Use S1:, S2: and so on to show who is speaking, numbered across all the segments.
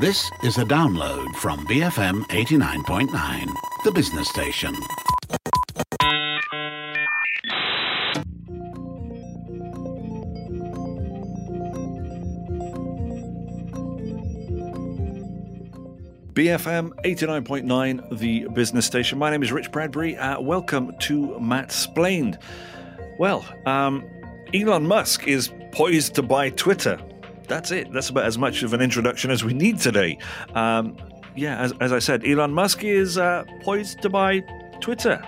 S1: This is a download from BFM 89.9, the business station.
S2: BFM 89.9, the business station. My name is Rich Bradbury. Uh, welcome to Matt Splained. Well, um, Elon Musk is poised to buy Twitter. That's it. That's about as much of an introduction as we need today. Um, yeah, as, as, I said, Elon Musk is uh, poised to buy Twitter.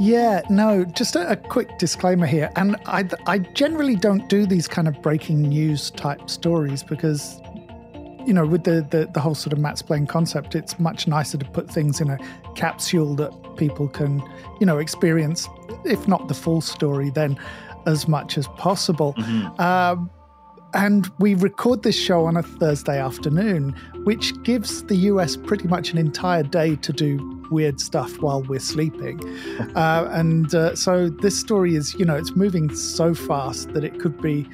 S3: Yeah, no, just a, a, quick disclaimer here. And I, I generally don't do these kind of breaking news type stories because you know, with the, the, the whole sort of Matt's Splained concept, it's much nicer to put things in a capsule that people can, you know, experience, if not the full story, then as much as possible. Mm-hmm. Um, and we record this show on a Thursday afternoon, which gives the US pretty much an entire day to do weird stuff while we're sleeping. uh, and uh, so this story is, you know, it's moving so fast that it could be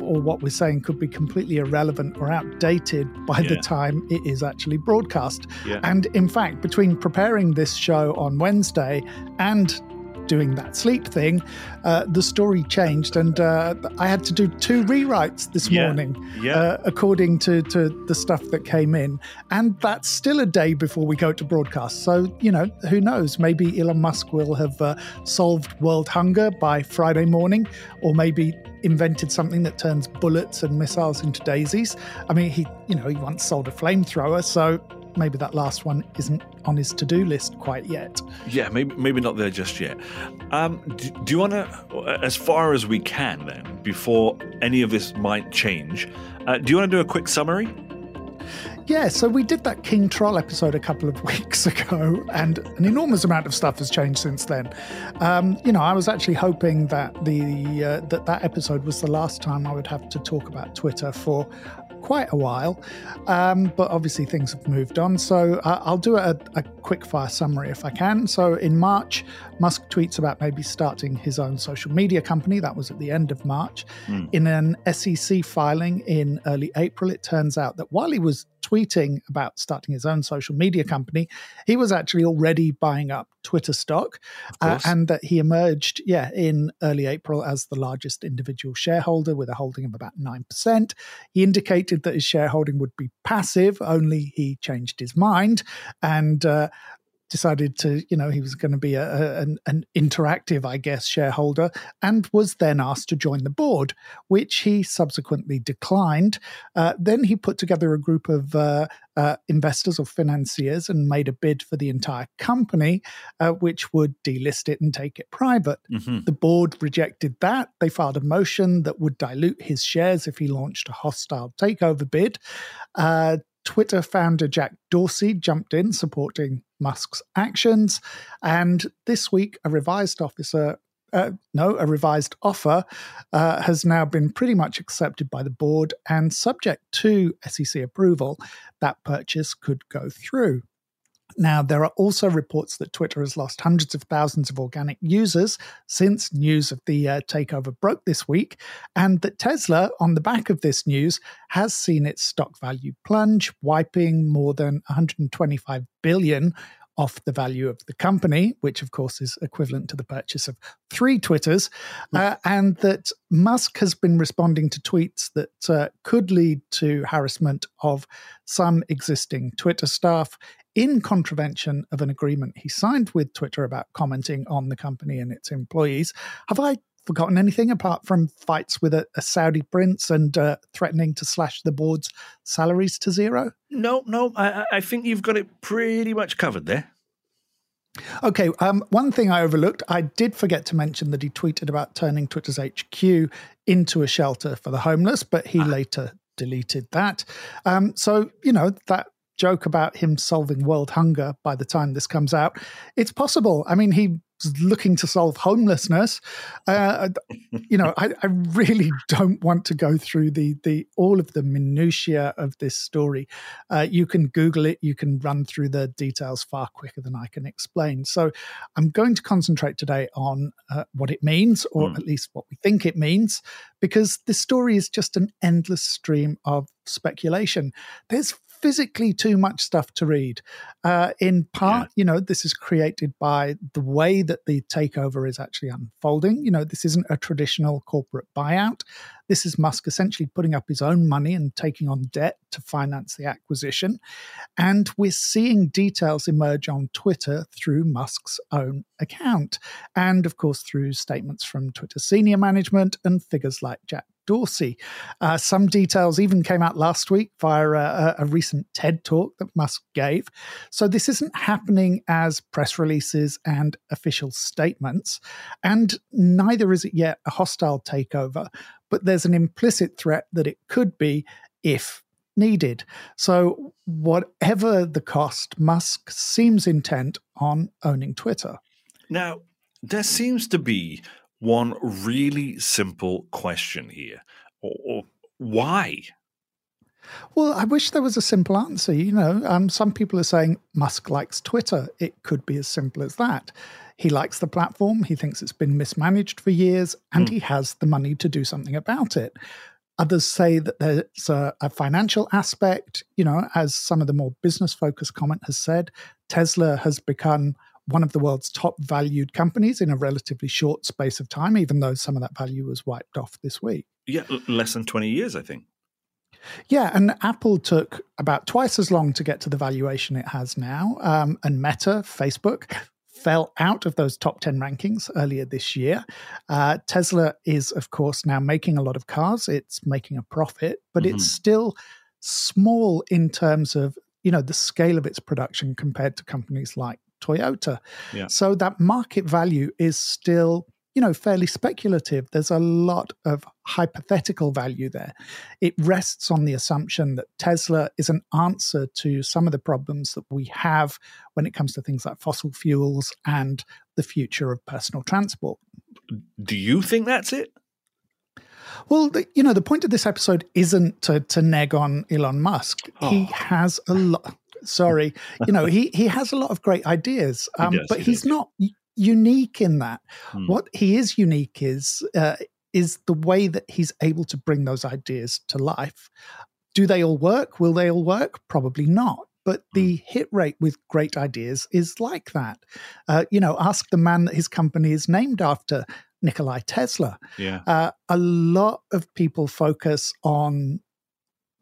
S3: or what we're saying could be completely irrelevant or outdated by yeah. the time it is actually broadcast. Yeah. And in fact, between preparing this show on Wednesday and doing that sleep thing, uh, the story changed, and uh, I had to do two rewrites this yeah, morning, yeah. Uh, according to, to the stuff that came in. And that's still a day before we go to broadcast. So, you know, who knows? Maybe Elon Musk will have uh, solved world hunger by Friday morning, or maybe invented something that turns bullets and missiles into daisies. I mean, he, you know, he once sold a flamethrower, so maybe that last one isn't on his to-do list quite yet.
S2: Yeah, maybe maybe not there just yet. Um, do, do, you want to, as far as we can, then, before any of this might change, uh, do you want to do a quick summary?
S3: Yeah, so we did that King Troll episode a couple of weeks ago, and an enormous amount of stuff has changed since then. Um, you know, I was actually hoping that the uh, that that episode was the last time I would have to talk about Twitter for quite a while, um, but obviously things have moved on. So uh, I'll do a, a quick fire summary if I can. So in March, Musk tweets about maybe starting his own social media company. That was at the end of March. Mm. In an SEC filing in early April, it turns out that while he was tweeting about starting his own social media company, he was actually already buying up Twitter stock, uh, and that he emerged, yeah, in early April as the largest individual shareholder with a holding of about 9%. He indicated that his shareholding would be passive, only he changed his mind. And uh, decided to, you know, he was going to be a, a, an, an, interactive, I guess, shareholder, and was then asked to join the board, which he subsequently declined. Uh, then he put together a group of uh, uh, investors or financiers and made a bid for the entire company, uh, which would delist it and take it private. Mm-hmm. The board rejected that. They filed a motion that would dilute his shares if he launched a hostile takeover bid. Uh, Twitter founder Jack Dorsey jumped in supporting Musk's actions. And this week, a revised officer. Uh, no, a revised offer uh, has now been pretty much accepted by the board, and subject to SEC approval, that purchase could go through. Now, there are also reports that Twitter has lost hundreds of thousands of organic users since news of the uh, takeover broke this week, and that Tesla, on the back of this news, has seen its stock value plunge, wiping more than 125 billion off the value of the company, which of course is equivalent to the purchase of three Twitters, hmm. uh, and that Musk has been responding to tweets that uh, could lead to harassment of some existing Twitter staff in contravention of an agreement he signed with Twitter about commenting on the company and its employees. Have I forgotten anything apart from fights with a, a Saudi prince and uh, threatening to slash the board's salaries to zero?
S2: No, no, I, I think you've got it pretty much covered there.
S3: Okay, um, one thing I overlooked, I did forget to mention that he tweeted about turning Twitter's HQ into a shelter for the homeless, but he ah. later deleted that. Um, so, you know, that joke about him solving world hunger by the time this comes out, it's possible. I mean, he looking to solve homelessness. Uh, you know, I, I, really don't want to go through the the all of the minutiae of this story. Uh, you can Google it. You can run through the details far quicker than I can explain. So, I'm going to concentrate today on uh, what it means, or mm. at least what we think it means, because this story is just an endless stream of speculation. There's physically too much stuff to read. Uh, in part, yeah. you know, this is created by the way that the takeover is actually unfolding. You know, this isn't a traditional corporate buyout. This is Musk essentially putting up his own money and taking on debt to finance the acquisition. And we're seeing details emerge on Twitter through Musk's own account. And of course, through statements from Twitter senior management and figures like Jack Dorsey. Uh, some details even came out last week via a, a, recent TED talk that Musk gave. So this isn't happening as press releases and official statements, and neither is it yet a hostile takeover, but there's an implicit threat that it could be if needed. So, whatever the cost, Musk seems intent on owning Twitter.
S2: Now, there seems to be one really simple question here. Or, or why?
S3: Well, I wish there was a simple answer. You know, um, some people are saying Musk likes Twitter. It could be as simple as that. He likes the platform. He thinks it's been mismanaged for years, and mm. he has the money to do something about it. Others say that there's a, a, financial aspect. You know, as some of the more business focused comment has said, Tesla has become one of the world's top valued companies in a relatively short space of time, even though some of that value was wiped off this week.
S2: Yeah, less than 20 years, I think.
S3: Yeah, and Apple took about twice as long to get to the valuation it has now. Um, and Meta, Facebook, fell out of those top 10 rankings earlier this year. Uh, Tesla is, of course, now making a lot of cars. It's making a profit, but mm-hmm. it's still small in terms of you know the scale of its production compared to companies like Toyota. Yeah. So that market value is still, you know, fairly speculative. There's a lot of hypothetical value there. It rests on the assumption that Tesla is an answer to some of the problems that we have when it comes to things like fossil fuels and the future of personal transport.
S2: Do you think that's it?
S3: Well, the, you know, the point of this episode isn't to, to neg on Elon Musk. Oh. He has a lot. Sorry, you know he he has a lot of great ideas, um, he does, but he he's does. not unique in that. Hmm. What he is unique is uh, is the way that he's able to bring those ideas to life. Do they all work? Will they all work? Probably not. But the hmm. hit rate with great ideas is like that. Uh, you know, ask the man that his company is named after, Nikolai Tesla.
S2: Yeah. Uh,
S3: a lot of people focus on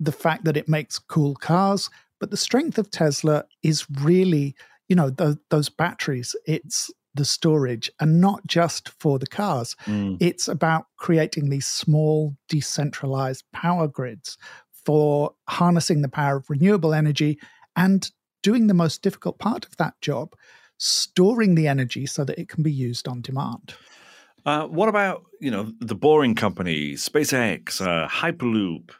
S3: the fact that it makes cool cars, but the strength of Tesla is really, you know, the, those batteries. It's the storage and not just for the cars. Mm. It's about creating these small, decentralized power grids for harnessing the power of renewable energy and doing the most difficult part of that job, storing the energy so that it can be used on demand.
S2: Uh, what about you know the boring companies, SpaceX, uh, Hyperloop,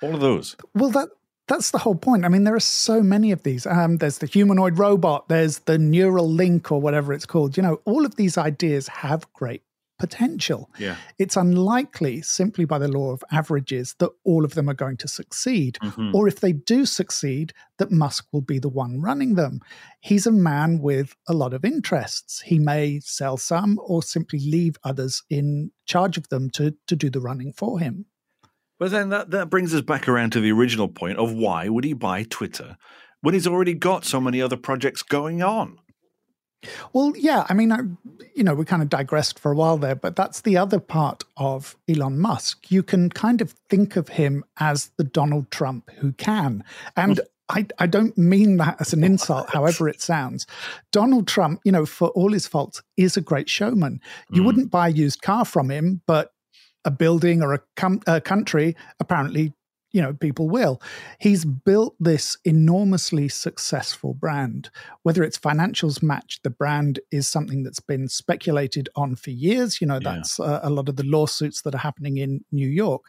S2: all of those?
S3: Well, that that's the whole point. I mean, there are so many of these. Um, there's the humanoid robot, there's the Neuralink or whatever it's called. You know, all of these ideas have great potential.
S2: Yeah.
S3: It's unlikely, simply by the law of averages, that all of them are going to succeed. Mm-hmm. Or if they do succeed, that Musk will be the one running them. He's a man with a lot of interests. He may sell some or simply leave others in charge of them to, to do the running for him.
S2: But then that, that brings us back around to the original point of why would he buy Twitter when he's already got so many other projects going on?
S3: Well, yeah, I mean, I, you know, we kind of digressed for a while there, but that's the other part of Elon Musk. You can kind of think of him as the Donald Trump who can. And I, I don't mean that as an insult, however it sounds. Donald Trump, you know, for all his faults, is a great showman. You mm. wouldn't buy a used car from him, but a building or a, com- a country, apparently, you know, people will. He's built this enormously successful brand. Whether its financials match the brand is something that's been speculated on for years. You know, that's yeah. uh, a lot of the lawsuits that are happening in New York.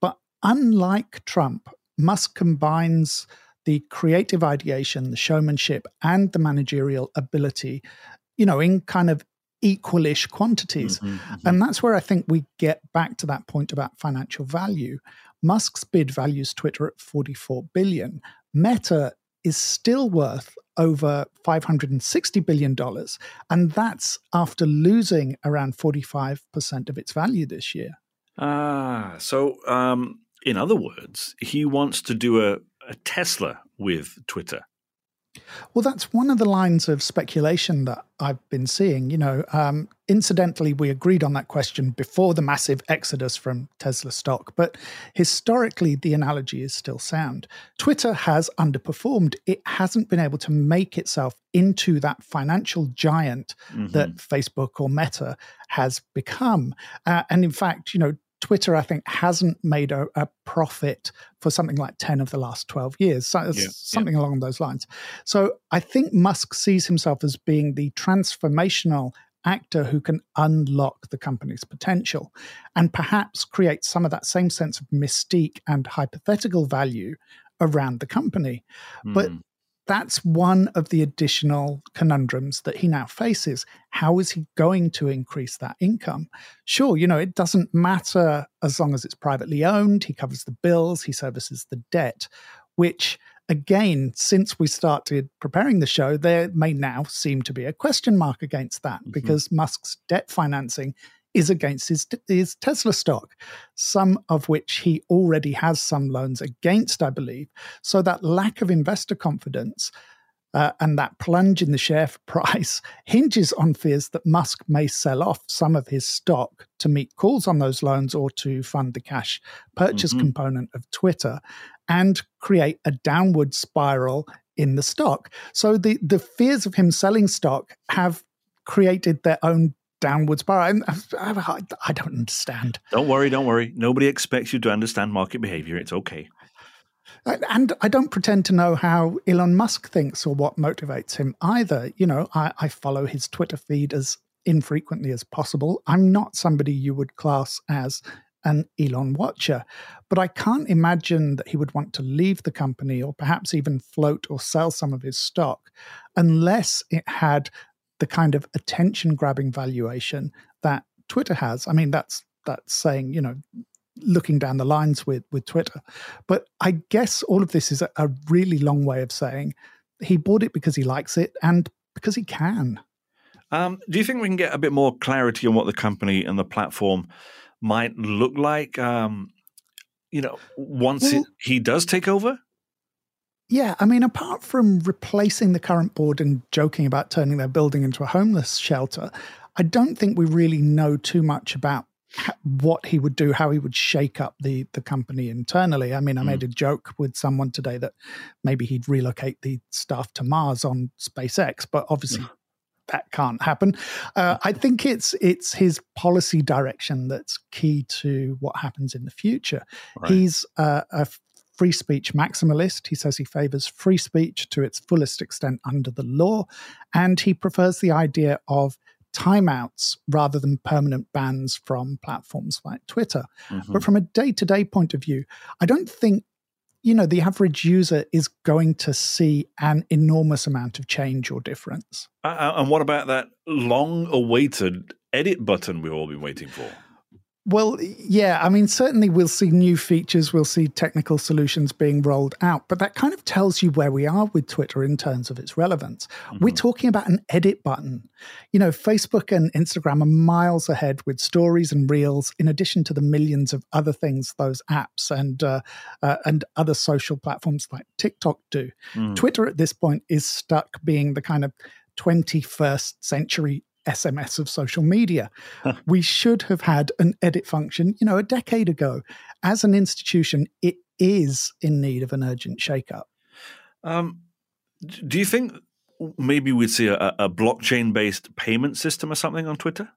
S3: But unlike Trump, Musk combines the creative ideation, the showmanship, and the managerial ability, you know, in kind of equalish quantities. Mm-hmm, mm-hmm. And that's where I think we get back to that point about financial value. Musk's bid values Twitter at 44 billion. Meta is still worth over $560 billion. And that's after losing around 45% of its value this year.
S2: Ah, so um, in other words, he wants to do a, a Tesla with Twitter.
S3: Well, that's one of the lines of speculation that I've been seeing. You know, um, incidentally, we agreed on that question before the massive exodus from Tesla stock, but historically, the analogy is still sound. Twitter has underperformed. It hasn't been able to make itself into that financial giant mm-hmm. that Facebook or Meta has become. Uh, and in fact, you know, Twitter, I think, hasn't made a, a, profit for something like 10 of the last 12 years, so yeah, something yeah. along those lines. So I think Musk sees himself as being the transformational actor who can unlock the company's potential and perhaps create some of that same sense of mystique and hypothetical value around the company. Mm. But hmm that's one of the additional conundrums that he now faces. How is he going to increase that income? Sure, you know, it doesn't matter as long as it's privately owned. He covers the bills, he services the debt, which again, since we started preparing the show, there may now seem to be a question mark against that mm-hmm. because Musk's debt financing is against his, his Tesla stock, some of which he already has some loans against, I believe. So that lack of investor confidence uh, and that plunge in the share price hinges on fears that Musk may sell off some of his stock to meet calls on those loans or to fund the cash purchase mm-hmm. component of Twitter and create a downward spiral in the stock. So the, the fears of him selling stock have created their own downward spiral. I, uh, uh, I don't understand.
S2: Don't worry, don't worry. Nobody expects you to understand market behavior. It's okay.
S3: And I don't pretend to know how Elon Musk thinks or what motivates him either. You know, I, I follow his Twitter feed as infrequently as possible. I'm not somebody you would class as an Elon watcher, but I can't imagine that he would want to leave the company or perhaps even float or sell some of his stock unless it had the kind of attention grabbing valuation that Twitter has. I mean, that's that's saying, you know, looking down the lines with with Twitter. But I guess all of this is a, a really long way of saying he bought it because he likes it and because he can.
S2: Um, do you think we can get a bit more clarity on what the company and the platform might look like? Um, you know, once well, it, he does take over.
S3: Yeah, I mean, apart from replacing the current board and joking about turning their building into a homeless shelter, I don't think we really know too much about what he would do, how he would shake up the the company internally. I mean, I mm. made a joke with someone today that maybe he'd relocate the staff to Mars on SpaceX, but obviously mm. that can't happen. Uh, I think it's it's his policy direction that's key to what happens in the future. Right. He's uh, a free speech maximalist. He says he favors free speech to its fullest extent under the law, and he prefers the idea of timeouts rather than permanent bans from platforms like Twitter. Mm-hmm. But from a day to day point of view, I don't think you know the average user is going to see an enormous amount of change or difference.
S2: Uh, and what about that long awaited edit button we've all been waiting for?
S3: Well, yeah, I mean, certainly we'll see new features, we'll see technical solutions being rolled out, but that kind of tells you where we are with Twitter in terms of its relevance. Mm-hmm. We're talking about an edit button. You know, Facebook and Instagram are miles ahead with stories and reels, in addition to the millions of other things those apps and uh, uh, and other social platforms like TikTok do. Mm. Twitter at this point is stuck being the kind of 21st century SMS of social media. we should have had an edit function, you know, a decade ago. As an institution, it is in need of an urgent shakeup. Um,
S2: do you think maybe we'd see a, a blockchain based payment system or something on Twitter?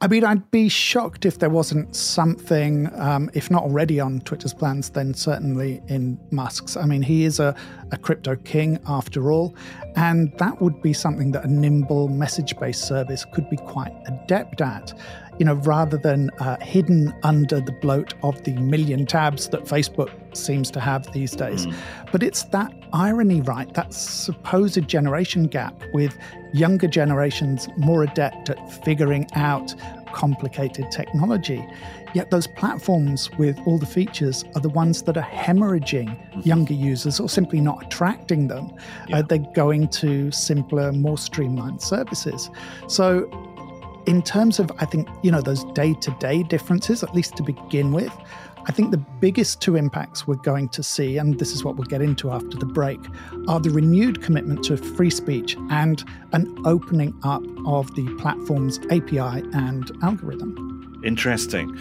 S3: I mean, I'd be shocked if there wasn't something, um, if not already on Twitter's plans, then certainly in Musk's. I mean, he is a, a crypto king after all, and that would be something that a nimble message based service could be quite adept at. You know, rather than uh, hidden under the bloat of the million tabs that Facebook seems to have these days. Mm. But it's that irony, right? That supposed generation gap with younger generations more adept at figuring out complicated technology. Yet those platforms with all the features are the ones that are hemorrhaging mm-hmm. younger users or simply not attracting them. Uh, yeah. Uh, they're going to simpler, more streamlined services. So, in terms of, I think, you know, those day to day differences, at least to begin with, I think the biggest two impacts we're going to see, and this is what we'll get into after the break, are the renewed commitment to free speech and an opening up of the platform's API and algorithm.
S2: Interesting.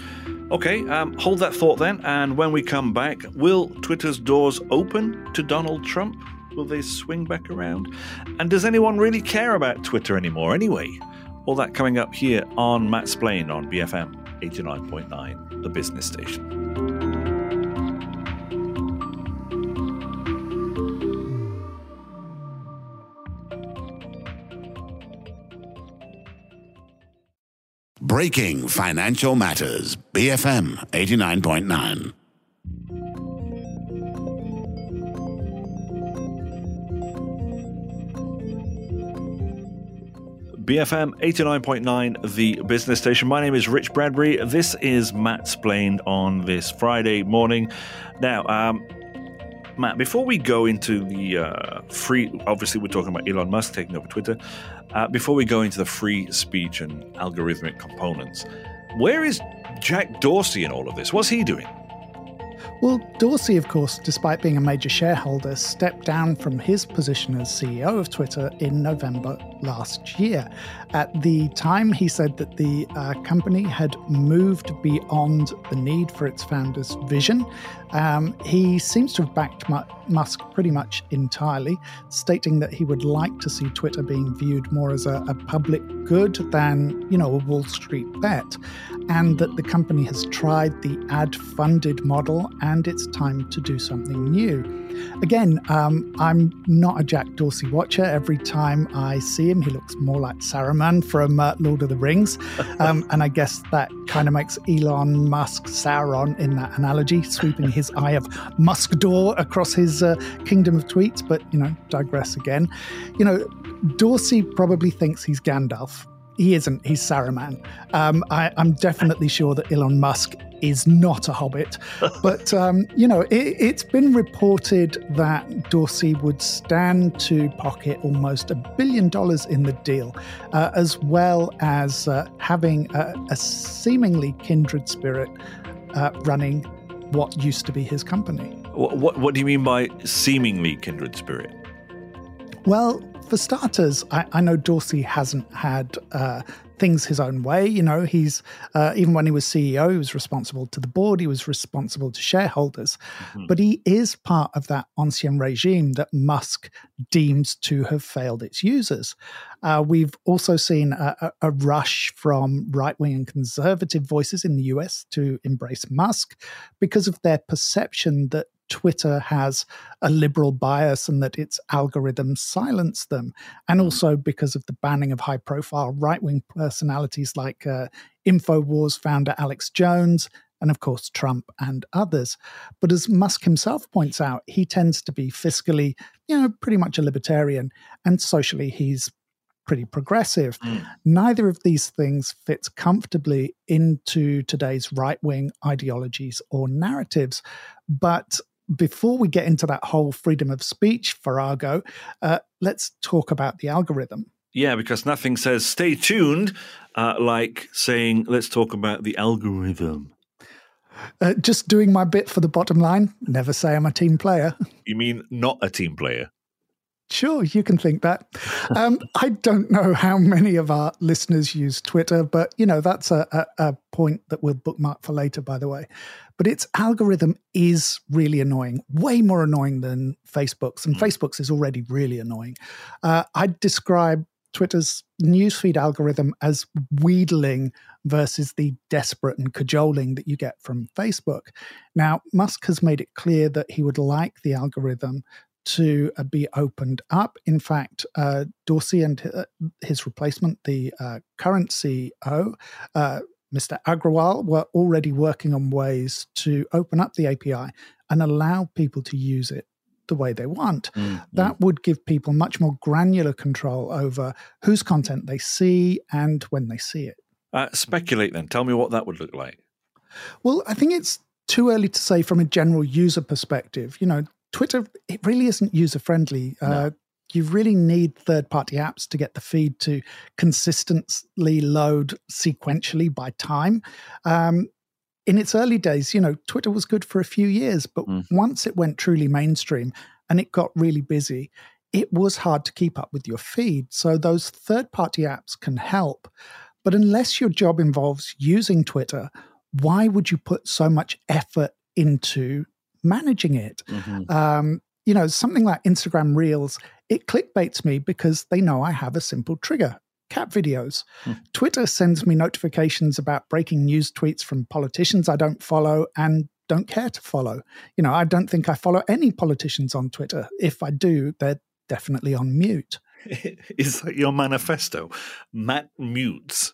S2: Okay, um, hold that thought then. And when we come back, will Twitter's doors open to Donald Trump? Will they swing back around? And does anyone really care about Twitter anymore anyway? All that coming up here on Matt Splain on BFM 89.9, the business station.
S1: Breaking Financial Matters, BFM 89.9.
S2: BFM 89.9, the business station. My name is Rich Bradbury. This is Matt Splained on this Friday morning. Now, um, Matt, before we go into the uh, free, obviously, we're talking about Elon Musk taking over Twitter. Uh, before we go into the free speech and algorithmic components, where is Jack Dorsey in all of this? What's he doing?
S3: Well, Dorsey, of course, despite being a major shareholder, stepped down from his position as CEO of Twitter in November last year. At the time, he said that the uh, company had moved beyond the need for its founder's vision. Um, he seems to have backed Musk pretty much entirely, stating that he would like to see Twitter being viewed more as a, a public good than, you know, a Wall Street bet, and that the company has tried the ad-funded model and it's time to do something new. Again, um, I'm not a Jack Dorsey watcher. Every time I see him, he looks more like Saruman from uh, Lord of the Rings. Um, and I guess that kind of makes Elon Musk Sauron in that analogy, sweeping his eye of Muskdor across his uh, kingdom of tweets. But, you know, digress again. You know, Dorsey probably thinks he's Gandalf he isn't. He's Saruman. Um, I, am definitely sure that Elon Musk is not a hobbit. but, um, you know, it, has been reported that Dorsey would stand to pocket almost a billion dollars in the deal, uh, as well as uh, having a, a, seemingly kindred spirit uh, running what used to be his company.
S2: What, what, what do you mean by seemingly kindred spirit?
S3: Well, for starters, I, I know Dorsey hasn't had uh, things his own way. You know, he's uh, even when he was CEO, he was responsible to the board, he was responsible to shareholders, mm-hmm. but he is part of that ancien regime that Musk deems to have failed its users. Uh, we've also seen a, a rush from right wing and conservative voices in the US to embrace Musk because of their perception that Twitter has a liberal bias and that its algorithms silence them. And hmm. also because of the banning of high profile right wing personalities like uh, InfoWars founder Alex Jones and of course Trump and others. But as Musk himself points out, he tends to be fiscally, you know, pretty much a libertarian, and socially he's pretty progressive. Mm. Neither of these things fits comfortably into today's right wing ideologies or narratives. But before we get into that whole freedom of speech farrago, uh, let's talk about the algorithm.
S2: Yeah, because nothing says stay tuned uh, like saying let's talk about the algorithm.
S3: Uh, just doing my bit for the bottom line. Never say I'm a team player.
S2: You mean not a team player?
S3: Sure, you can think that. Um, I don't know how many of our listeners use Twitter, but you know that's a, a, a, point that we'll bookmark for later, by the way. But its algorithm is really annoying, way more annoying than Facebook's, and mm. Facebook's is already really annoying. Uh, I'd describe Twitter's newsfeed algorithm as wheedling versus the desperate and cajoling that you get from Facebook. Now, Musk has made it clear that he would like the algorithm to uh, be opened up. In fact, uh, Dorsey and uh, his replacement, the uh, current CEO, uh, Mr. Agrawal were already working on ways to open up the API and allow people to use it the way they want. Mm-hmm. That would give people much more granular control over whose content they see and when they see it.
S2: Uh, speculate then. Tell me what that would look like.
S3: Well, I think it's too early to say from a general user perspective. You know, Twitter, it really isn't user friendly. No. Uh, you really need third party apps to get the feed to consistently load sequentially by time. Um, in its early days, you know, Twitter was good for a few years, but mm. once it went truly mainstream and it got really busy, it was hard to keep up with your feed. So those third party apps can help. But unless your job involves using Twitter, why would you put so much effort into managing it? Mm-hmm. Um, you know, something like Instagram Reels, it clickbaits me because they know I have a simple trigger cat videos. Hmm. Twitter sends me notifications about breaking news tweets from politicians I don't follow and don't care to follow. You know, I don't think I follow any politicians on Twitter. If I do, they're definitely on mute.
S2: Is that your manifesto? Matt mutes.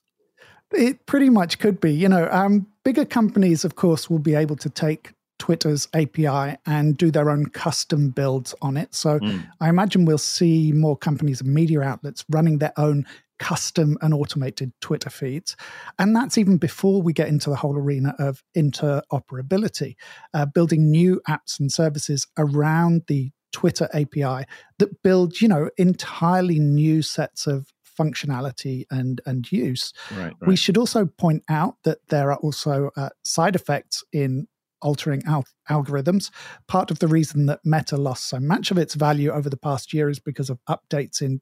S3: It pretty much could be. You know, um, bigger companies, of course, will be able to take Twitter's API and do their own custom builds on it. So mm. I imagine we'll see more companies and media outlets running their own custom and automated Twitter feeds. And that's even before we get into the whole arena of interoperability, uh, building new apps and services around the Twitter API that build, you know, entirely new sets of functionality and and use. Right, right. We should also point out that there are also uh, side effects in altering al- algorithms. Part of the reason that Meta lost so much of its value over the past year is because of updates in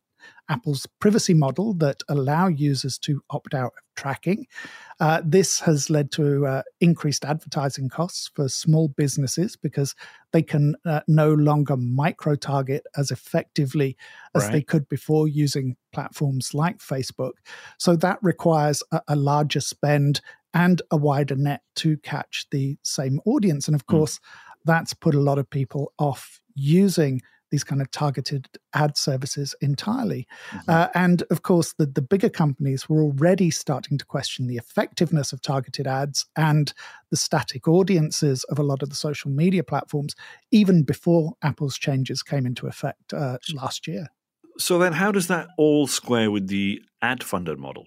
S3: Apple's privacy model that allow users to opt out of tracking. Uh, this has led to uh, increased advertising costs for small businesses because they can uh, no longer micro target as effectively as right. they could before using platforms like Facebook. So that requires a, a larger spend and a wider net to catch the same audience. And of hmm. course, mm. that's put a lot of people off using these kind of targeted ad services entirely. Mm-hmm. Uh, and of course, the, the bigger companies were already starting to question the effectiveness of targeted ads and the static audiences of a lot of the social media platforms, even before Apple's changes came into effect uh, last year.
S2: So, then how does that all square with the ad funded model?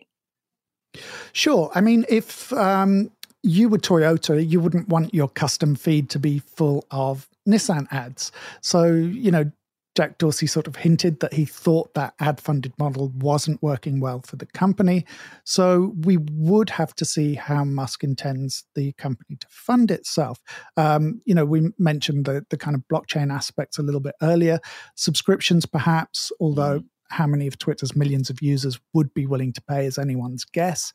S3: Sure. I mean, if um, you were Toyota, you wouldn't want your custom feed to be full of Nissan ads. So, you know, Jack Dorsey sort of hinted that he thought that ad funded model wasn't working well for the company. So we would have to see how Musk intends the company to fund itself. Um, you know, we mentioned the, the kind of blockchain aspects a little bit earlier, subscriptions perhaps, although. How many of Twitter's millions of users would be willing to pay is anyone's guess.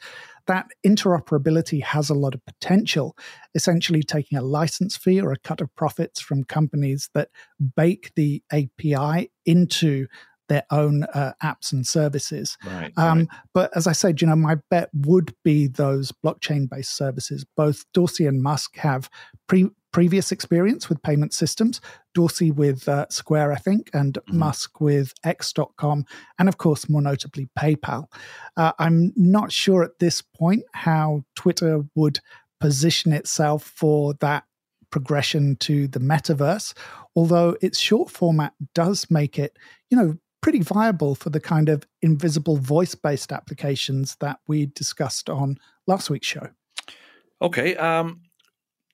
S3: That interoperability has a lot of potential, essentially taking a license fee or a cut of profits from companies that bake the API into their own uh, apps and services. Right, um, right. But as I said, you know, my bet would be those blockchain based services. Both Dorsey and Musk have pre- previous experience with payment systems. Dorsey with uh, Square, I think, and mm-hmm. Musk with X.com, and of course, more notably, PayPal. Uh, I'm not sure at this point how Twitter would position itself for that progression to the metaverse, although its short format does make it, you know, pretty viable for the kind of invisible voice based applications that we discussed on last week's show.
S2: Okay. Um,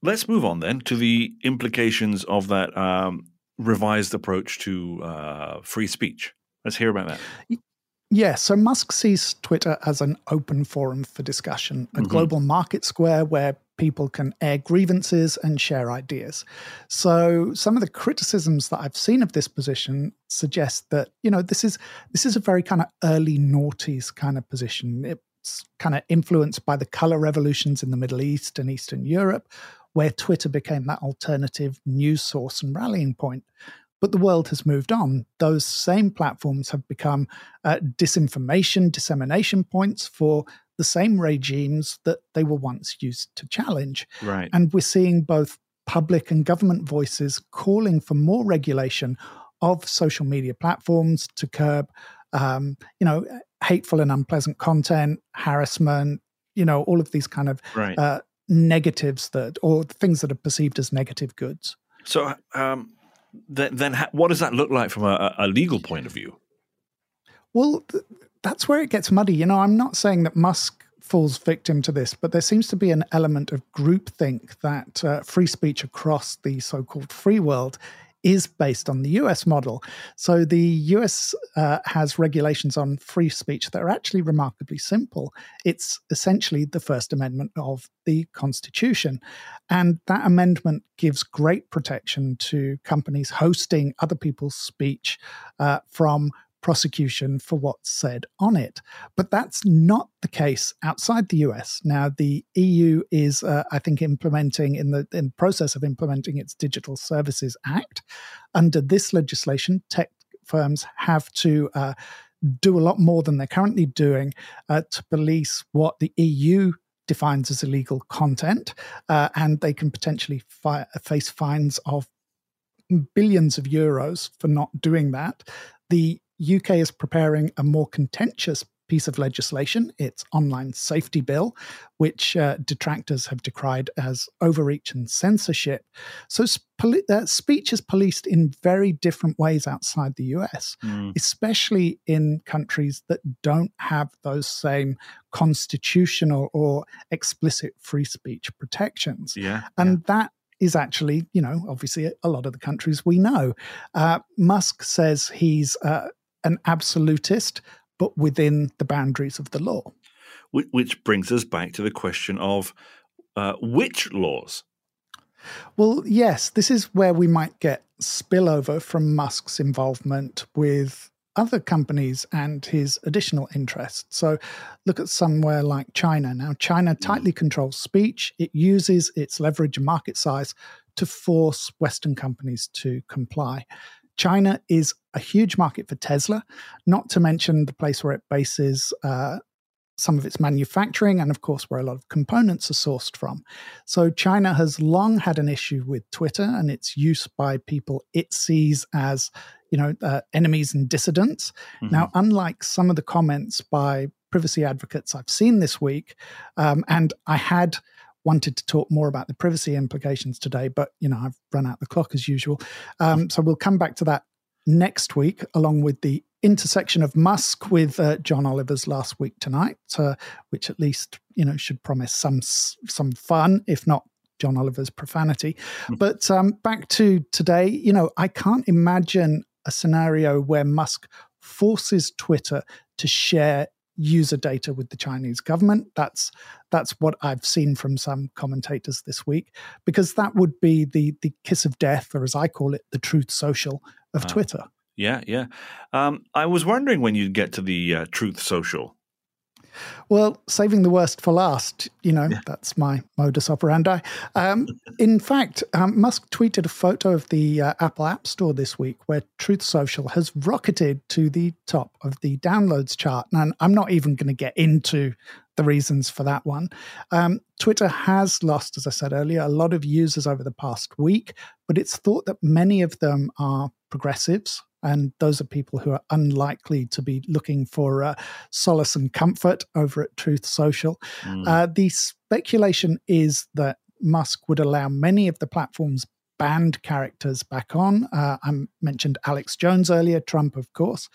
S2: let's move on then to the implications of that um, revised approach to uh, free speech. Let's hear about that.
S3: Yeah, so Musk sees Twitter as an open forum for discussion, a mm-hmm. global market square where people can air grievances and share ideas. So some of the criticisms that I've seen of this position suggest that, you know, this is this is a very kind of early noughties kind of position. It's kind of influenced by the color revolutions in the Middle East and Eastern Europe, where Twitter became that alternative news source and rallying point. But the world has moved on. Those same platforms have become uh, disinformation dissemination points for the same regimes that they were once used to challenge.
S2: Right.
S3: And we're seeing both public and government voices calling for more regulation of social media platforms to curb, um, you know, hateful and unpleasant content, harassment, you know, all of these kind of
S2: Right.
S3: uh, negatives that, or things that are perceived as negative goods.
S2: So, um, then, then ha- what does that look like from a, a legal point of view?
S3: Well, th- that's where it gets muddy. You know, I'm not saying that Musk falls victim to this, but there seems to be an element of groupthink that uh, free speech across the so called free world is based on the US model. So the US uh, has regulations on free speech that are actually remarkably simple. It's essentially the First Amendment of the Constitution. And that amendment gives great protection to companies hosting other people's speech uh, from prosecution for what's said on it. But that's not the case outside the US. Now, the EU is, uh, I think, implementing in the in process of implementing its Digital Services Act. Under this legislation, tech firms have to uh, do a lot more than they're currently doing uh, to police what the EU defines as illegal content, uh, and they can potentially fi- face fines of billions of euros for not doing that. The UK is preparing a more contentious piece of legislation, its online safety bill, which uh, detractors have decried as overreach and censorship. So sp- uh, speech is policed in very different ways outside the US,
S2: Mm.
S3: especially in countries that don't have those same constitutional or explicit free speech protections.
S2: Yeah.
S3: And that is actually, you know, obviously a lot of the countries we know. Uh, Musk says he's uh, an absolutist, but within the boundaries of the law.
S2: Which brings us back to the question of uh, which laws?
S3: Well, yes, this is where we might get spillover from Musk's involvement with other companies and his additional interests. So look at somewhere like China. Now, China tightly controls speech, it uses its leverage and market size to force Western companies to comply. China is a huge market for Tesla, not to mention the place where it bases uh, some of its manufacturing and, of course, where a lot of components are sourced from. So, China has long had an issue with Twitter and its use by people it sees as, you know, uh, enemies and dissidents.
S2: Mhm.
S3: Now, unlike some of the comments by privacy advocates I've seen this week, um, and I had wanted to talk more about the privacy implications today, but you know I've run out the clock as usual. Um, so we'll come back to that next week, along with the intersection of Musk with uh, John Oliver's last week tonight, uh, which at least you know should promise some some fun, if not John Oliver's profanity. But um, back to today, you know, I can't imagine a scenario where Musk forces Twitter to share user data with the Chinese government. That's that's what I've seen from some commentators this week, because that would be the the kiss of death, or as I call it, the truth social of
S2: Ah.
S3: Twitter.
S2: Yeah, yeah. Um, I was wondering when you'd get to the uh, Truth Social.
S3: Well, saving the worst for last, you know, that's my modus operandi. Um, in fact, um, Musk tweeted a photo of the uh, Apple App Store this week where Truth Social has rocketed to the top of the downloads chart. And I'm not even going to get into the reasons for that one. Um, Twitter has lost, as I said earlier, a lot of users over the past week, but it's thought that many of them are progressives. And those are people who are unlikely to be looking for uh, solace and comfort over at Truth Social.
S2: Mm.
S3: Uh, the speculation is that Musk would allow many of the platform's banned characters back on. Uh, I mentioned Alex Jones earlier, Trump, of course.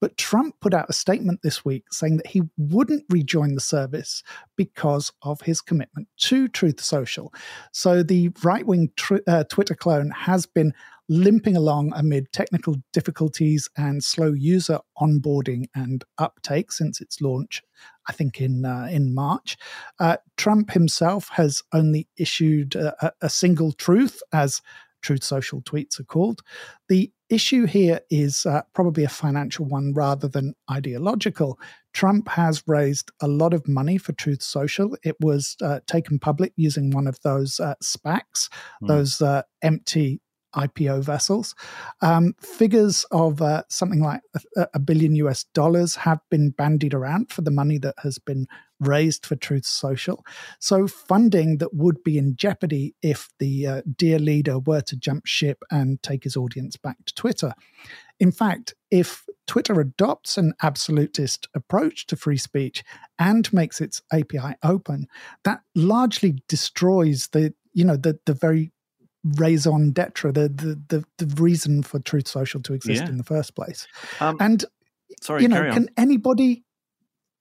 S3: But Trump put out a statement this week saying that he wouldn't rejoin the service because of his commitment to Truth Social. So the right wing tr- uh, Twitter clone has been limping along amid technical difficulties and slow user onboarding and uptake since its launch, I think in uh, in March. Uh, Trump himself has only issued a, a- single truth, as Truth Social tweets are called. The issue here is uh, probably a financial one rather than ideological. Trump has raised a lot of money for Truth Social. It was uh, taken public using one of those uh, SPACs,
S2: Hmm.
S3: those uh, empty IPO vessels. Um, figures of uh, something like a, a billion US dollars have been bandied around for the money that has been raised for Truth Social. So, funding that would be in jeopardy if the uh, dear leader were to jump ship and take his audience back to Twitter. In fact, if Twitter adopts an absolutist approach to free speech and makes its API open, that largely destroys the you know the the very raison d'etre, the, the the the reason for Truth Social to exist
S2: Yeah.
S3: in the first place.
S2: Um,
S3: And
S2: sorry,
S3: you know,
S2: carry on.
S3: can anybody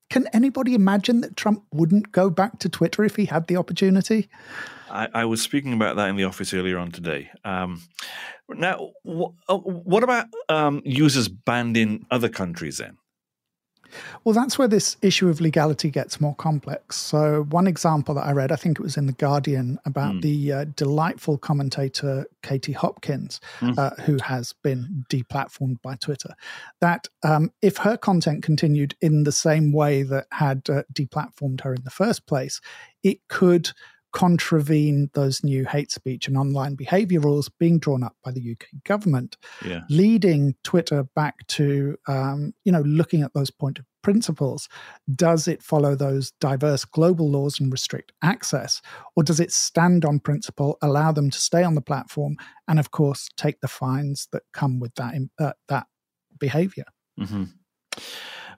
S3: can anybody imagine that Trump wouldn't go back to Twitter if he had the opportunity?
S2: I, I was speaking about that in the office earlier on today. Um, now, wh- uh, what about um, users banned in other countries then?
S3: Well, that's where this issue of legality gets more complex. So, one example that I read, I think it was in The Guardian, about the uh, delightful commentator Katie Hopkins, uh, who has been deplatformed by Twitter, that um, if her content continued in the same way that had uh, deplatformed her in the first place, it could contravene those new hate speech and online behavior rules being drawn up by the UK government
S2: Yeah.
S3: leading Twitter back to um, you know looking at those point of principles. Does it follow those diverse global laws and restrict access, or does it stand on principle, allow them to stay on the platform, and of course take the fines that come with that uh, that behavior?
S2: hmm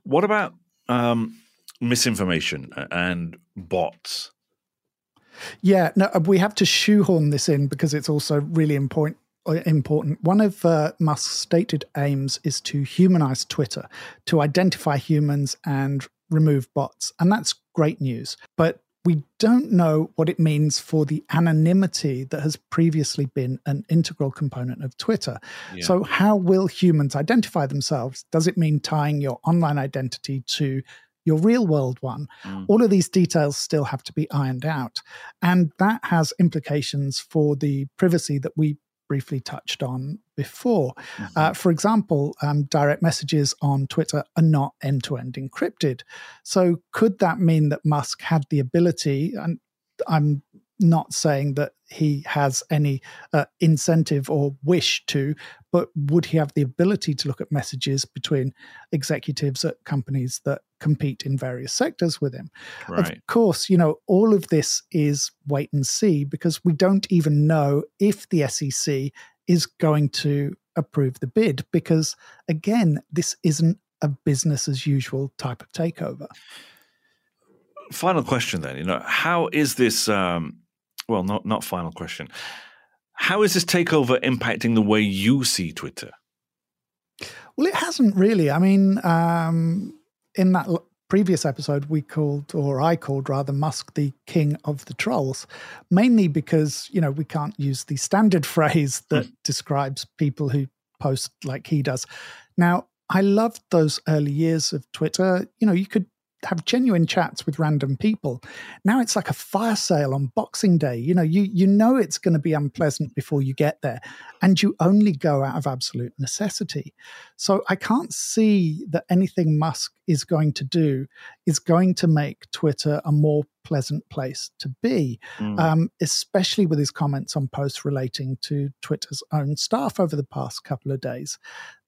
S2: What about um, misinformation and bots?
S3: Yeah, no, uh, we have to shoehorn this in because it's also really important. Important. One of uh, Musk's stated aims is to humanize Twitter, to identify humans and remove bots. And that's great news. But we don't know what it means for the anonymity that has previously been an integral component of Twitter.
S2: Yeah.
S3: So, how will humans identify themselves? Does it mean tying your online identity to your real world one?
S2: Mm.
S3: All of these details still have to be ironed out. And that has implications for the privacy that we briefly touched on before. Uh, for example, um, direct messages on Twitter are not end to end encrypted. So, could that mean that Musk had the ability, and I'm not saying that he has any uh, incentive or wish to, but would he have the ability to look at messages between executives at companies that compete in various sectors with him?
S2: Right.
S3: Of course, you know, all of this is wait and see because we don't even know if the SEC is going to approve the bid because, again, this isn't a business as usual type of takeover.
S2: Final question then. You know, how is this? Um, well, not not final question. How is this takeover impacting the way you see Twitter?
S3: Well, it hasn't really. I mean, um, in that l- previous episode, we called, or I called rather, Musk the king of the trolls, mainly because, you know, we can't use the standard phrase that describes people who post like he does. Now, I loved those early years of Twitter. You know, you could have genuine chats with random people. Now it's like a fire sale on Boxing Day. You know, you you know it's going to be unpleasant before you get there, and you only go out of absolute necessity. So I can't see that anything Musk is going to do is going to make Twitter a more pleasant place to be,
S2: Mm.
S3: um, especially with his comments on posts relating to Twitter's own staff over the past couple of days.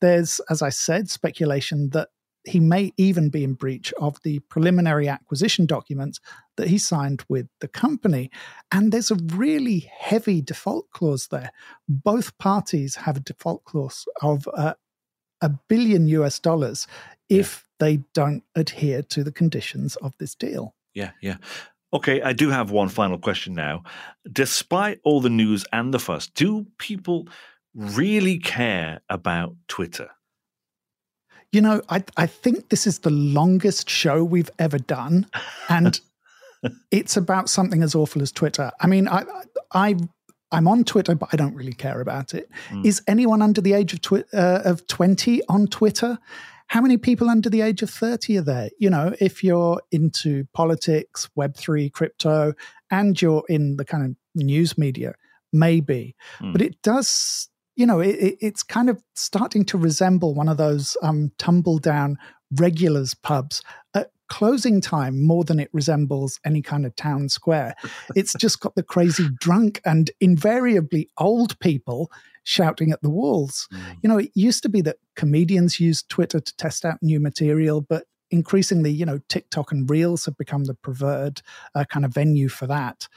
S3: There's, as I said, speculation that he may even be in breach of the preliminary acquisition documents that he signed with the company. And there's a really heavy default clause there. Both parties have a default clause of uh, a billion US dollars if they don't adhere to the conditions of this deal.
S2: Yeah, yeah. Okay, I do have one final question now. Despite all the news and the fuss, do people really care about Twitter?
S3: You know, I I think this is the longest show we've ever done, and it's about something as awful as Twitter. I mean, I I I'm on Twitter, but I don't really care about it. Is anyone under the age of twi- uh, of twenty on Twitter? How many people under the age of thirty are there? You know, if you're into politics, Web three, crypto, and you're in the kind of news media, maybe.
S2: Mm.
S3: But it does you know, it, it, it's kind of starting to resemble one of those um, tumble down regulars pubs at closing time more than it resembles any kind of town square. It's just got the crazy drunk and invariably old people shouting at the walls. You know, it used to be that comedians used Twitter to test out new material, but increasingly, you know, TikTok and Reels have become the preferred uh, kind of venue for that.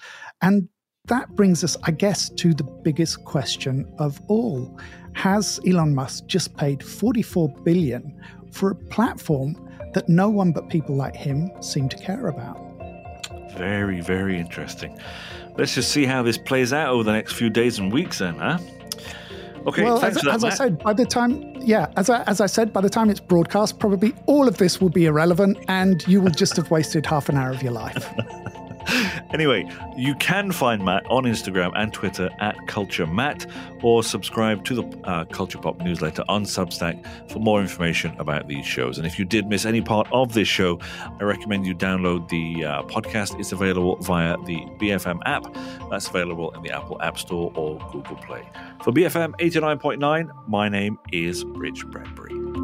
S3: And that brings us, I guess, to the biggest question of all. Has Elon Musk just paid 44 billion for a platform that no one but people like him seem to care about?
S2: Very, very interesting. Let's just see how this plays out over the next few days and weeks, then, huh? Okay,
S3: well,
S2: thanks
S3: as,
S2: for that,
S3: as I said, by the time, yeah, as I, as I said, by the time it's broadcast, probably all of this will be irrelevant, and you will just have wasted half an hour of your life.
S2: Anyway, you can find Matt on Instagram and Twitter at Culture Matt, or subscribe to the uh, Culture Pop newsletter on Substack for more information about these shows. And if you did miss any part of this show, I recommend you download the uh, podcast. It's available via the BFM app. That's available in the Apple App Store or Google Play. For BFM 89.9, my name is Rich Bradbury.